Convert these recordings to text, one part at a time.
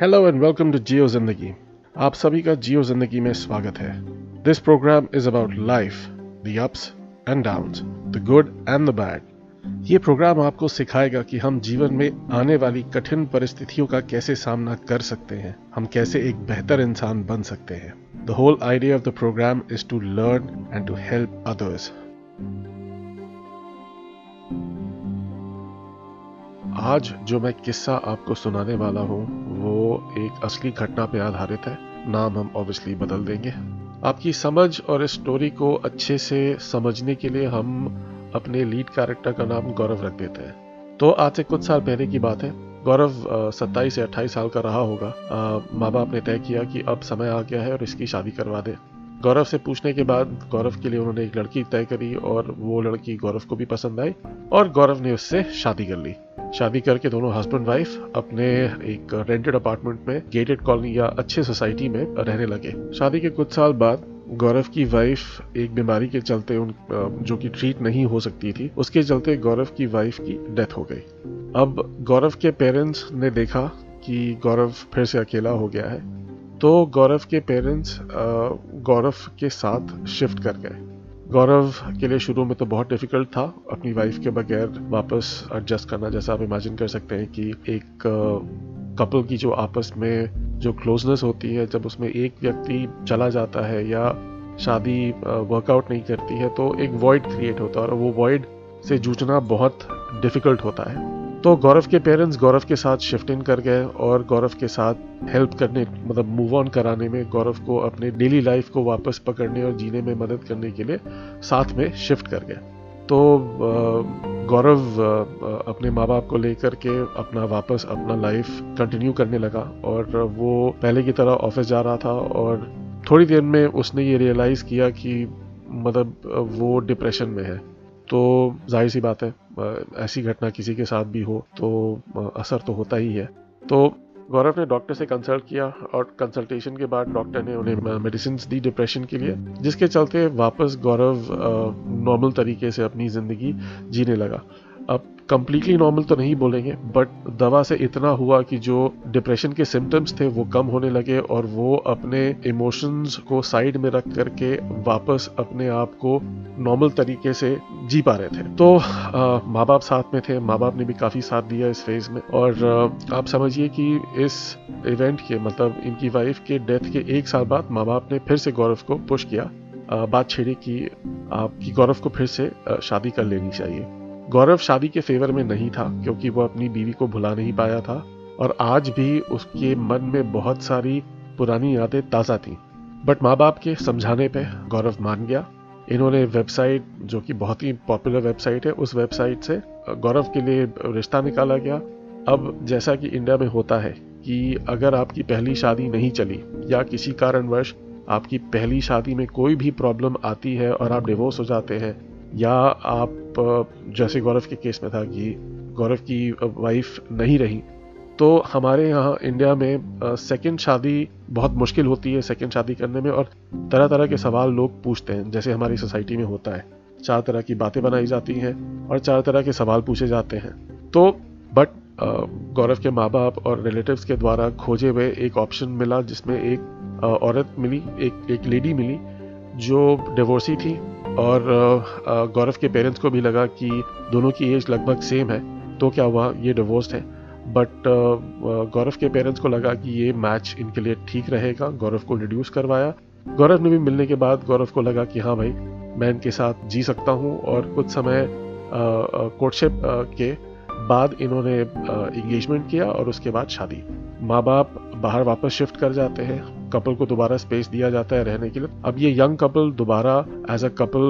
Hello and welcome to Jiyo Zindagi आप सभी का जियो ज़िंदगी में स्वागत है। This program is about life the ups and downs the good and the bad ये प्रोग्राम आपको सिखाएगा कि हम जीवन में आने वाली कठिन परिस्थितियों का कैसे सामना कर सकते हैं, हम कैसे एक बेहतर इंसान बन सकते हैं। The whole idea of the program is to learn and to help others आज जो मैं किस्सा आपको सुनाने वाला हूँ वो एक असली घटना पे आधारित है। नाम हम ऑब्वियसली बदल देंगे। आपकी समझ और इस स्टोरी को अच्छे से समझने के लिए हम अपने लीड कैरेक्टर का नाम गौरव रख देते हैं। तो आज से कुछ साल पहले की बात है। गौरव सत्ताईस या अट्ठाईस साल का रहा होगा। माँ बाप ने तय किया कि अब समय आ गया है और इसकी शादी करवा दे। गौरव से पूछने के बाद गौरव के लिए उन्होंने एक लड़की तय करी और वो लड़की गौरव को भी पसंद आई और गौरव ने उससे शादी कर ली। शादी करके दोनों हस्बैंड वाइफ अपने एक रेंटेड अपार्टमेंट में गेटेड कॉलोनी या अच्छे सोसाइटी में रहने लगे। शादी के कुछ साल बाद गौरव की वाइफ एक बीमारी के चलते उन जो कि ट्रीट नहीं हो सकती थी, उसके चलते गौरव की वाइफ की डेथ हो गई। अब गौरव के पेरेंट्स ने देखा कि गौरव फिर से अकेला हो गया है तो गौरव के पेरेंट्स गौरव के साथ शिफ्ट कर गए। गौरव के लिए शुरू में तो बहुत डिफ़िकल्ट था। अपनी वाइफ के बगैर वापस एडजस्ट करना, जैसा आप इमेजिन कर सकते हैं कि एक कपल की जो आपस में जो क्लोजनेस होती है, जब उसमें एक व्यक्ति चला जाता है या शादी वर्कआउट नहीं करती है तो एक वॉइड क्रिएट होता है और वो वॉइड से जूझना बहुत डिफ़िकल्ट होता है। तो गौरव के पेरेंट्स गौरव के साथ शिफ्ट इन कर गए और गौरव के साथ हेल्प करने मतलब मूव ऑन कराने में गौरव को अपने डेली लाइफ को वापस पकड़ने और जीने में मदद करने के लिए साथ में शिफ्ट कर गए। तो गौरव अपने माँ बाप को लेकर के अपना वापस अपना लाइफ कंटिन्यू करने लगा और वो पहले की तरह ऑफ़िस जा रहा था और थोड़ी देर में उसने ये रियलाइज़ किया कि मतलब वो डिप्रेशन में है। तो ज़ाहिर सी बात है ऐसी घटना किसी के साथ भी हो तो असर तो होता ही है। तो गौरव ने डॉक्टर से कंसल्ट किया और कंसल्टेशन के बाद डॉक्टर ने उन्हें मेडिसिन दी डिप्रेशन के लिए, जिसके चलते वापस गौरव नॉर्मल तरीके से अपनी ज़िंदगी जीने लगा। अब कम्प्लीटली नॉर्मल तो नहीं बोलेंगे बट दवा से इतना हुआ कि जो डिप्रेशन के सिम्टम्स थे वो कम होने लगे और वो अपने इमोशंस को साइड में रख करके वापस अपने आप को नॉर्मल तरीके से जी पा रहे थे। तो माँ बाप साथ में थे माँ बाप ने भी काफ़ी साथ दिया इस फ़ेज़ में और आ, आप समझिए कि इस इवेंट के मतलब इनकी वाइफ के डेथ के एक साल बाद माँ बाप ने फिर से गौरव को पुश किया। आ, बात छेड़ी कि आपकी गौरव को फिर से शादी कर लेनी चाहिए। गौरव शादी के फेवर में नहीं था, क्योंकि वो अपनी बीवी को भुला नहीं पाया था, और आज भी उसके मन में बहुत सारी पुरानी यादें ताज़ा थी। बट माँ बाप के समझाने पे गौरव मान गया। इन्होंने वेबसाइट, जो कि बहुत ही पॉपुलर वेबसाइट है, उस वेबसाइट से गौरव के लिए रिश्ता निकाला गया। अब जैसा कि इंडिया में होता है कि अगर आपकी पहली शादी नहीं चली, या किसी कारणवश आपकी पहली शादी में कोई भी प्रॉब्लम आती है और आप डिवोर्स हो जाते हैं, या आप जैसे गौरव के केस में था कि गौरव की वाइफ नहीं रही तो हमारे यहाँ इंडिया में सेकंड शादी बहुत मुश्किल होती है सेकंड शादी करने में और तरह तरह के सवाल लोग पूछते हैं, जैसे हमारी सोसाइटी में होता है। चार तरह की बातें बनाई जाती हैं और चार तरह के सवाल पूछे जाते हैं। तो बट गौरव के माँ बाप और रिलेटिव्स के द्वारा खोजे हुए एक ऑप्शन मिला जिसमें एक औरत मिली, एक एक लेडी मिली, जो डिवोर्सी थी। और गौरव के पेरेंट्स को भी लगा कि दोनों की एज लगभग सेम है तो क्या हुआ, ये डिवोर्स है। बट गौरव के पेरेंट्स को लगा कि ये मैच इनके लिए ठीक रहेगा, गौरव को रिड्यूस करवाया। गौरव ने भी मिलने के बाद गौरव को लगा कि हाँ भाई, मैं इनके साथ जी सकता हूँ और कुछ समय कोर्टशिप के बाद इन्होंने इंगेजमेंट किया और उसके बाद शादी। माँ बाप बाहर वापस शिफ्ट कर जाते हैं। कपल को दोबारा स्पेस दिया जाता है रहने के लिए। अब ये यंग कपल दोबारा एज अ कपल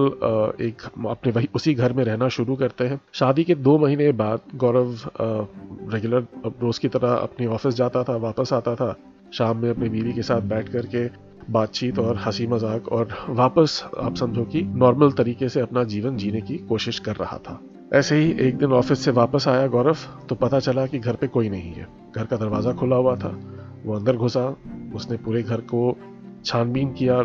एक अपने वही उसी घर में रहना शुरू करते हैं। शादी के दो महीने बाद गौरव रेगुलर रोज की तरह अपनी ऑफ़िस जाता था, वापस आता था। शाम में अपनी बीवी के साथ बैठ करके बातचीत और हँसी मज़ाक और वापस आप समझो कि नॉर्मल तरीके से अपना जीवन जीने की कोशिश कर रहा था। ऐसे ही एक दिन ऑफ़िस से वापस आया गौरव तो पता चला कि घर पे कोई नहीं है। घर का दरवाज़ा खुला हुआ था। वो अंदर घुसा, उसने पूरे घर को छानबीन किया।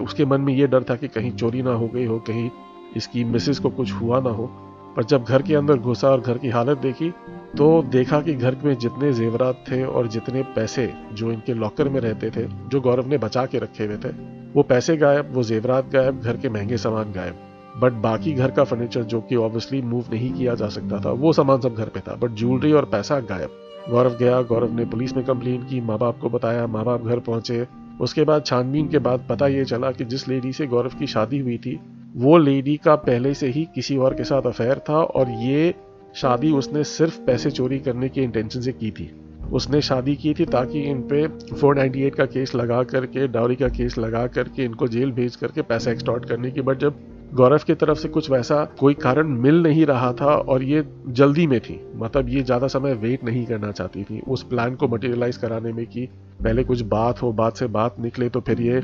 उसके मन में ये डर था कि कहीं चोरी ना हो गई हो, कहीं इसकी मिसेस को कुछ हुआ ना हो। पर जब घर के अंदर घुसा और घर की हालत देखी तो देखा कि घर में जितने जेवरात थे और जितने पैसे जो इनके लॉकर में रहते थे, जो गौरव ने बचा के रखे हुए थे, वो पैसे गायब, वो जेवरात गायब, घर के महँगे सामान गायब। बट बाकी घर का फर्नीचर जो कि ऑब्वियसली मूव नहीं किया जा सकता था, वो सामान सब घर पे था। बट ज्वेलरी और पैसा गायब। गौरव गया, गौरव ने पुलिस में कंप्लेन की माँ बाप को बताया माँ बाप घर पहुँचे। उसके बाद छानबीन के बाद पता ये चला कि जिस लेडी से गौरव की शादी हुई थी, वो लेडी का पहले से ही किसी और के साथ अफेयर था और ये शादी उसने सिर्फ़ पैसे चोरी करने के इंटेंशन से की थी। उसने शादी की थी ताकि इन पे 498 का केस लगा करके डाउरी का केस लगा करके, इनको जेल भेज करके पैसा एक्सटॉर्ट करने की। बट जब गौरव की तरफ़ से कुछ वैसा कोई कारण मिल नहीं रहा था और ये जल्दी में थी। मतलब ये ज़्यादा समय वेट नहीं करना चाहती थी। उस प्लान को मटेरियलाइज कराने में कि पहले कुछ बात हो बात से बात निकले तो फिर ये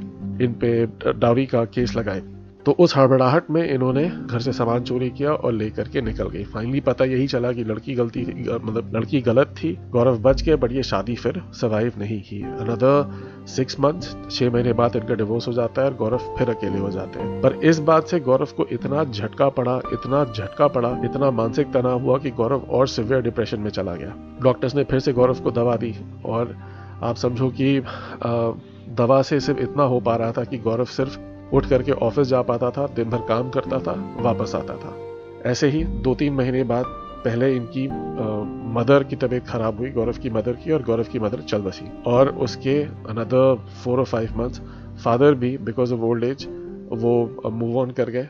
इन पे डावी का केस लगाए। तो उस हड़बड़ाहट में इन्होंने घर से सामान चोरी किया और लेकर के निकल गई। फाइनली पता यही चला कि लड़की गलती मतलब लड़की गलत थी। गौरव बच गए, बट ये शादी फिर सर्वाइव नहीं की। अनदर सिक्स मंथ छह महीने बाद इनका डिवोर्स हो जाता है और गौरव फिर अकेले हो जाते हैं। पर इस बात से गौरव को इतना झटका पड़ा, इतना झटका पड़ा, इतना मानसिक तनाव हुआ कि गौरव और सिवियर डिप्रेशन में चला गया। डॉक्टर्स ने फिर से गौरव को दवा दी और आप समझो कि दवा से सिर्फ़ इतना हो पा रहा था कि गौरव सिर्फ़ उठ करके ऑफ़िस जा पाता था दिन भर काम करता था वापस आता था। ऐसे ही दो तीन महीने बाद पहले इनकी आ, मदर की तबीयत खराब हुई गौरव की मदर की और गौरव की मदर चल बसी। और उसके अनदर फोर और फाइव मंथ्स फादर भी बिकॉज़ ऑफ़ ओल्ड एज वो मूव ऑन कर गए।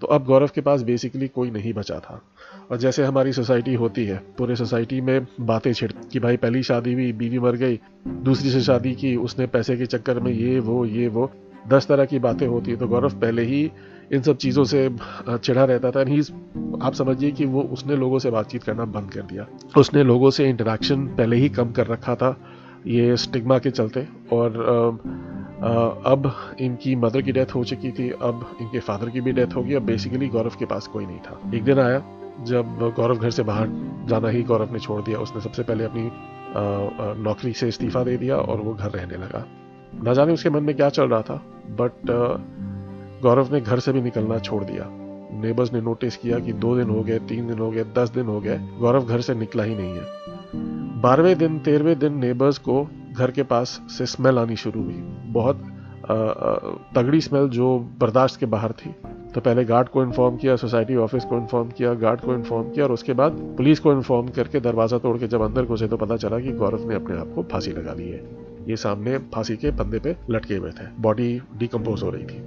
तो अब गौरव के पास बेसिकली कोई नहीं बचा था। और जैसे हमारी सोसाइटी होती है पूरे सोसाइटी में बातें छिड़ कि भाई पहली शादी हुई बीवी मर गई दूसरी से शादी की उसने पैसे के चक्कर में ये वो ये वो दस तरह की बातें होती है। तो गौरव, पहले ही इन सब चीज़ों से चिढ़ा रहता था। ही आप समझिए कि वो उसने लोगों से बातचीत करना बंद कर दिया। उसने लोगों से इंटरेक्शन पहले ही कम कर रखा था, ये स्टिग्मा के चलते। और अब इनकी मदर की डेथ हो चुकी थी, अब इनके फादर की भी डेथ होगी। अब बेसिकली गौरव के पास कोई नहीं था। एक दिन आया, जब गौरव घर से बाहर जाना ही गौरव ने छोड़ दिया। उसने सबसे पहले अपनी नौकरी से इस्तीफा दे दिया और वो घर रहने लगा। न जाने उसके मन में क्या चल रहा था बट uh, गौरव ने घर से भी निकलना छोड़ दिया। नेबर्स ने नोटिस किया कि दो दिन हो गए तीन दिन हो गए दस दिन हो गए गौरव घर से निकला ही नहीं है। बारहवें दिन तेरहवें दिन नेबर्स को घर के पास से स्मेल आनी शुरू हुई। बहुत uh, uh, तगड़ी स्मेल जो बर्दाश्त के बाहर थी। तो पहले गार्ड को इन्फॉर्म किया सोसाइटी ऑफ़िस को इन्फॉर्म किया गार्ड को इन्फॉर्म किया और उसके बाद पुलिस को इन्फॉर्म करके दरवाज़ा तोड़ के जब अंदर घुसे तो पता चला कि गौरव ने अपने आप को फांसी लगा ली है। ये सामने फांसी के पंदे पे लटके हुए थे। बॉडी डिकम्पोज हो रही थी।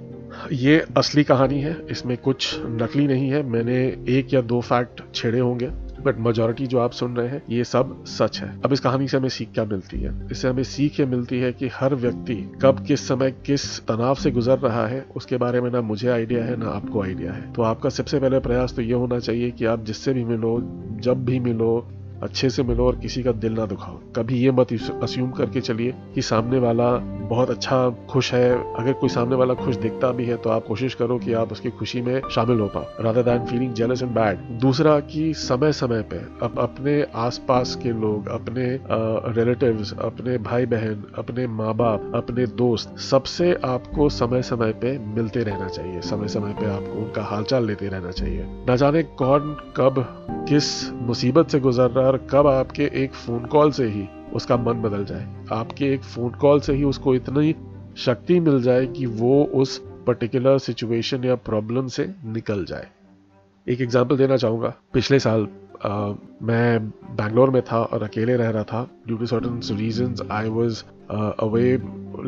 ये असली कहानी है। इसमें कुछ नकली नहीं है। मैंने एक या दो फैक्ट छेड़े होंगे। बट मेजोरिटी जो आप सुन रहे हैं, ये सब सच है। अब इस कहानी से हमें सीख क्या मिलती है? इससे हमें सीख ये मिलती है कि हर व्यक्ति कब, किस समय, किस तनाव से गुजर रहा है, उसके बारे में ना मुझे आइडिया है, ना आपको आइडिया है। तो आपका सबसे पहले प्रयास तो ये होना चाहिए कि आप जिससे भी मिलो, जब भी मिलो अच्छे से मिलो और किसी का दिल ना दुखाओ। कभी ये मत अस्यूम करके चलिए कि सामने वाला बहुत अच्छा खुश है। अगर कोई सामने वाला खुश दिखता भी है तो आप कोशिश करो कि आप उसकी खुशी में शामिल हो पाओ। Rather than feeling jealous and bad दूसरा कि समय समय पे अब अपने आसपास के लोग, अपने रिलेटिव्स अपने भाई बहन अपने माँ बाप अपने दोस्त, सबसे आपको समय समय पे मिलते रहना चाहिए। समय समय पे आपको उनका हालचाल लेते रहना चाहिए। न जाने कौन कब किस मुसीबत से गुजर रहा है और कब आपके एक फ़ोन कॉल से ही उसका मन बदल जाए। आपके एक फ़ोन कॉल से ही उसको इतनी शक्ति मिल जाए कि वो उस पर्टिकुलर सिचुएशन या प्रॉब्लम से निकल जाए। एक एग्जांपल देना चाहूँगा। पिछले साल आ, मैं बैंगलोर में था और अकेले रह रहा था। Due to certain reasons I was away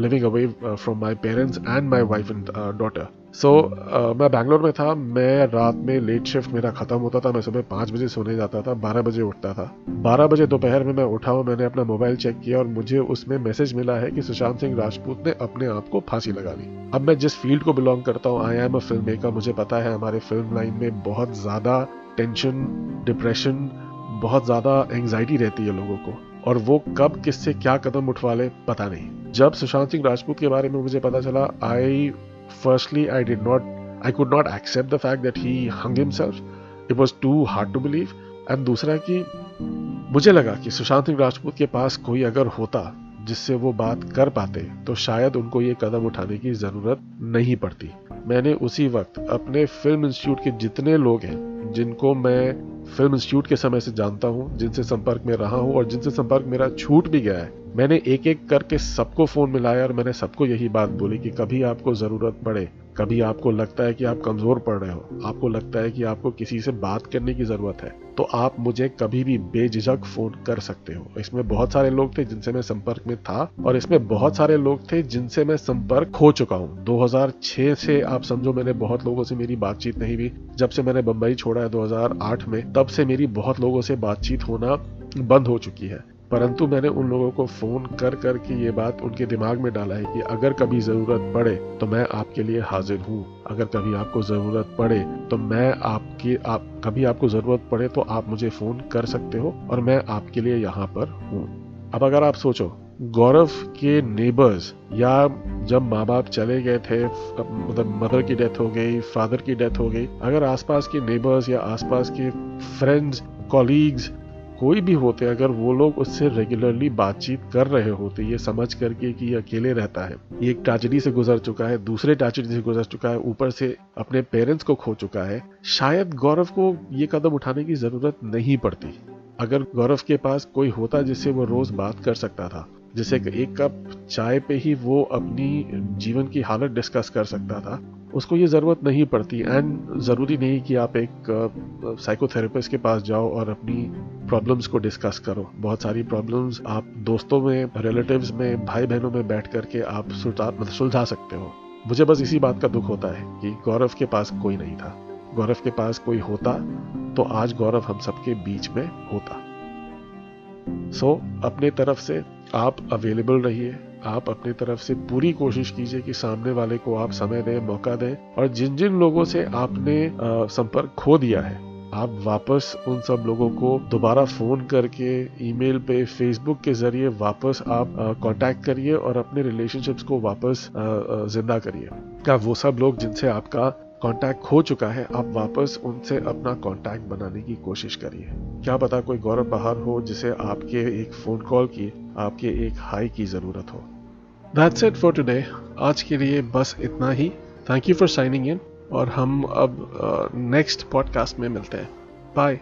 living away from my parents and my wife and daughter so so, uh, मैं बैंगलोर में था मैं रात में लेट शिफ्ट मेरा खत्म होता था मैं सुबह पाँच बजे सोने जाता था बारह बजे उठता था। बारह बजे दोपहर में मैं उठा हूँ मैंने अपना मोबाइल चेक किया और मुझे उसमें मैसेज मिला है कि सुशांत सिंह राजपूत ने अपने आप को फांसी लगा ली अब मैं जिस फ़ील्ड को बिलोंग करता हूँ I am a film maker मुझे पता है हमारे फ़िल्म लाइन में बहुत ज़्यादा टेंशन डिप्रेशन बहुत ज़्यादा एंगजाइटी रहती है लोगों को। और वो कब किससे क्या कदम उठवा ले पता नहीं। जब सुशांत सिंह राजपूत के बारे में मुझे पता चला आई firstly, I did not, I could not accept the fact that he hung himself. It was too hard to believe. And दूसरा कि मुझे लगा कि सुशांत सिंह राजपूत के पास कोई अगर होता जिससे वो बात कर पाते तो शायद उनको ये कदम उठाने की ज़रूरत नहीं पड़ती मैंने उसी वक्त अपने फ़िल्म इंस्टीट्यूट के जितने लोग हैं जिनको मैं फ़िल्म इंस्टीट्यूट के समय से जानता हूँ जिनसे संपर्क में रहा हूँ और जिनसे संपर्क मेरा छूट भी गया है मैंने एक एक करके सबको फ़ोन मिलाया और मैंने सबको यही बात बोली कि कभी आपको ज़रूरत पड़े, कभी आपको लगता है कि आप कमज़ोर पड़ रहे हो, आपको लगता है कि आपको किसी से बात करने की ज़रूरत है तो आप मुझे कभी भी बेझिझक फ़ोन कर सकते हो। इसमें बहुत सारे लोग थे जिनसे मैं संपर्क में था और इसमें बहुत सारे लोग थे जिनसे मैं संपर्क खो चुका हूँ। 2006 से आप समझो मैंने बहुत लोगों से मेरी बातचीत नहीं हुई। जब से मैंने बम्बई छोड़ा है 2008 में, तब से मेरी बहुत लोगों से बातचीत होना बंद हो चुकी है। परंतु मैंने उन लोगों को फ़ोन कर कर के ये बात उनके दिमाग में डाला है कि अगर कभी ज़रूरत पड़े तो मैं आपके लिए हाजिर हूँ। अगर कभी आपको ज़रूरत पड़े तो मैं आपके, आप, कभी आपको ज़रूरत पड़े तो आप मुझे फ़ोन कर सकते हो और मैं आपके लिए यहाँ पर हूँ। अब अगर आप सोचो, गौरव के नेबर्स या जब माँ बाप चले गए थे मतलब मदर की डेथ हो गई फादर की डेथ हो गई, अगर आसपास के नेबर्स या आसपास के फ्रेंड्स कॉलीग्स कोई भी होते, अगर वो लोग उससे रेगुलरली बातचीत कर रहे होते, ये समझ करके कि ये अकेले रहता है। ये एक ट्रेजेडी से गुजर चुका है, दूसरे ट्रेजेडी से गुजर चुका है, ऊपर से अपने पेरेंट्स को खो चुका है। शायद गौरव को ये कदम उठाने की ज़रूरत नहीं पड़ती। अगर गौरव के पास कोई होता जिससे वो रोज बात कर सकता था, जैसे एक कप चाय पे ही वो अपनी जीवन की हालत डिस्कस कर सकता था, उसको ये ज़रूरत नहीं पड़ती। एंड ज़रूरी नहीं कि आप एक साइकोथेरेपिस्ट के पास जाओ और अपनी प्रॉब्लम्स को डिस्कस करो। बहुत सारी प्रॉब्लम्स आप दोस्तों में रिलेटिव्स में भाई बहनों में बैठ करके आप सुलझा मतलब सुलझा सकते हो। मुझे बस इसी बात का दुख होता है कि गौरव के पास कोई नहीं था। गौरव के पास कोई होता तो आज गौरव हम सबके बीच में होता। सो so, अपने तरफ़ से आप अवेलेबल रहिए। आप अपने तरफ़ से पूरी कोशिश कीजिए कि सामने वाले को आप समय दें मौका दें और जिन जिन लोगों से आपने संपर्क खो दिया है आप वापस उन सब लोगों को दोबारा फ़ोन करके ईमेल पे फेसबुक के ज़रिए वापस आप कांटेक्ट करिए और अपने रिलेशनशिप्स को वापस ज़िंदा करिए। क्या वो सब लोग जिनसे आपका कांटेक्ट हो चुका है, आप वापस उनसे अपना कांटेक्ट बनाने की कोशिश करिए। क्या पता कोई गौरव बहार हो जिसे आपके एक फ़ोन कॉल की, आपके एक हाई की ज़रूरत हो। दैट्स इट फॉर टुडे आज के लिए बस इतना ही। Thank you for signing in और हम अब नेक्स्ट पॉडकास्ट में मिलते हैं। बाय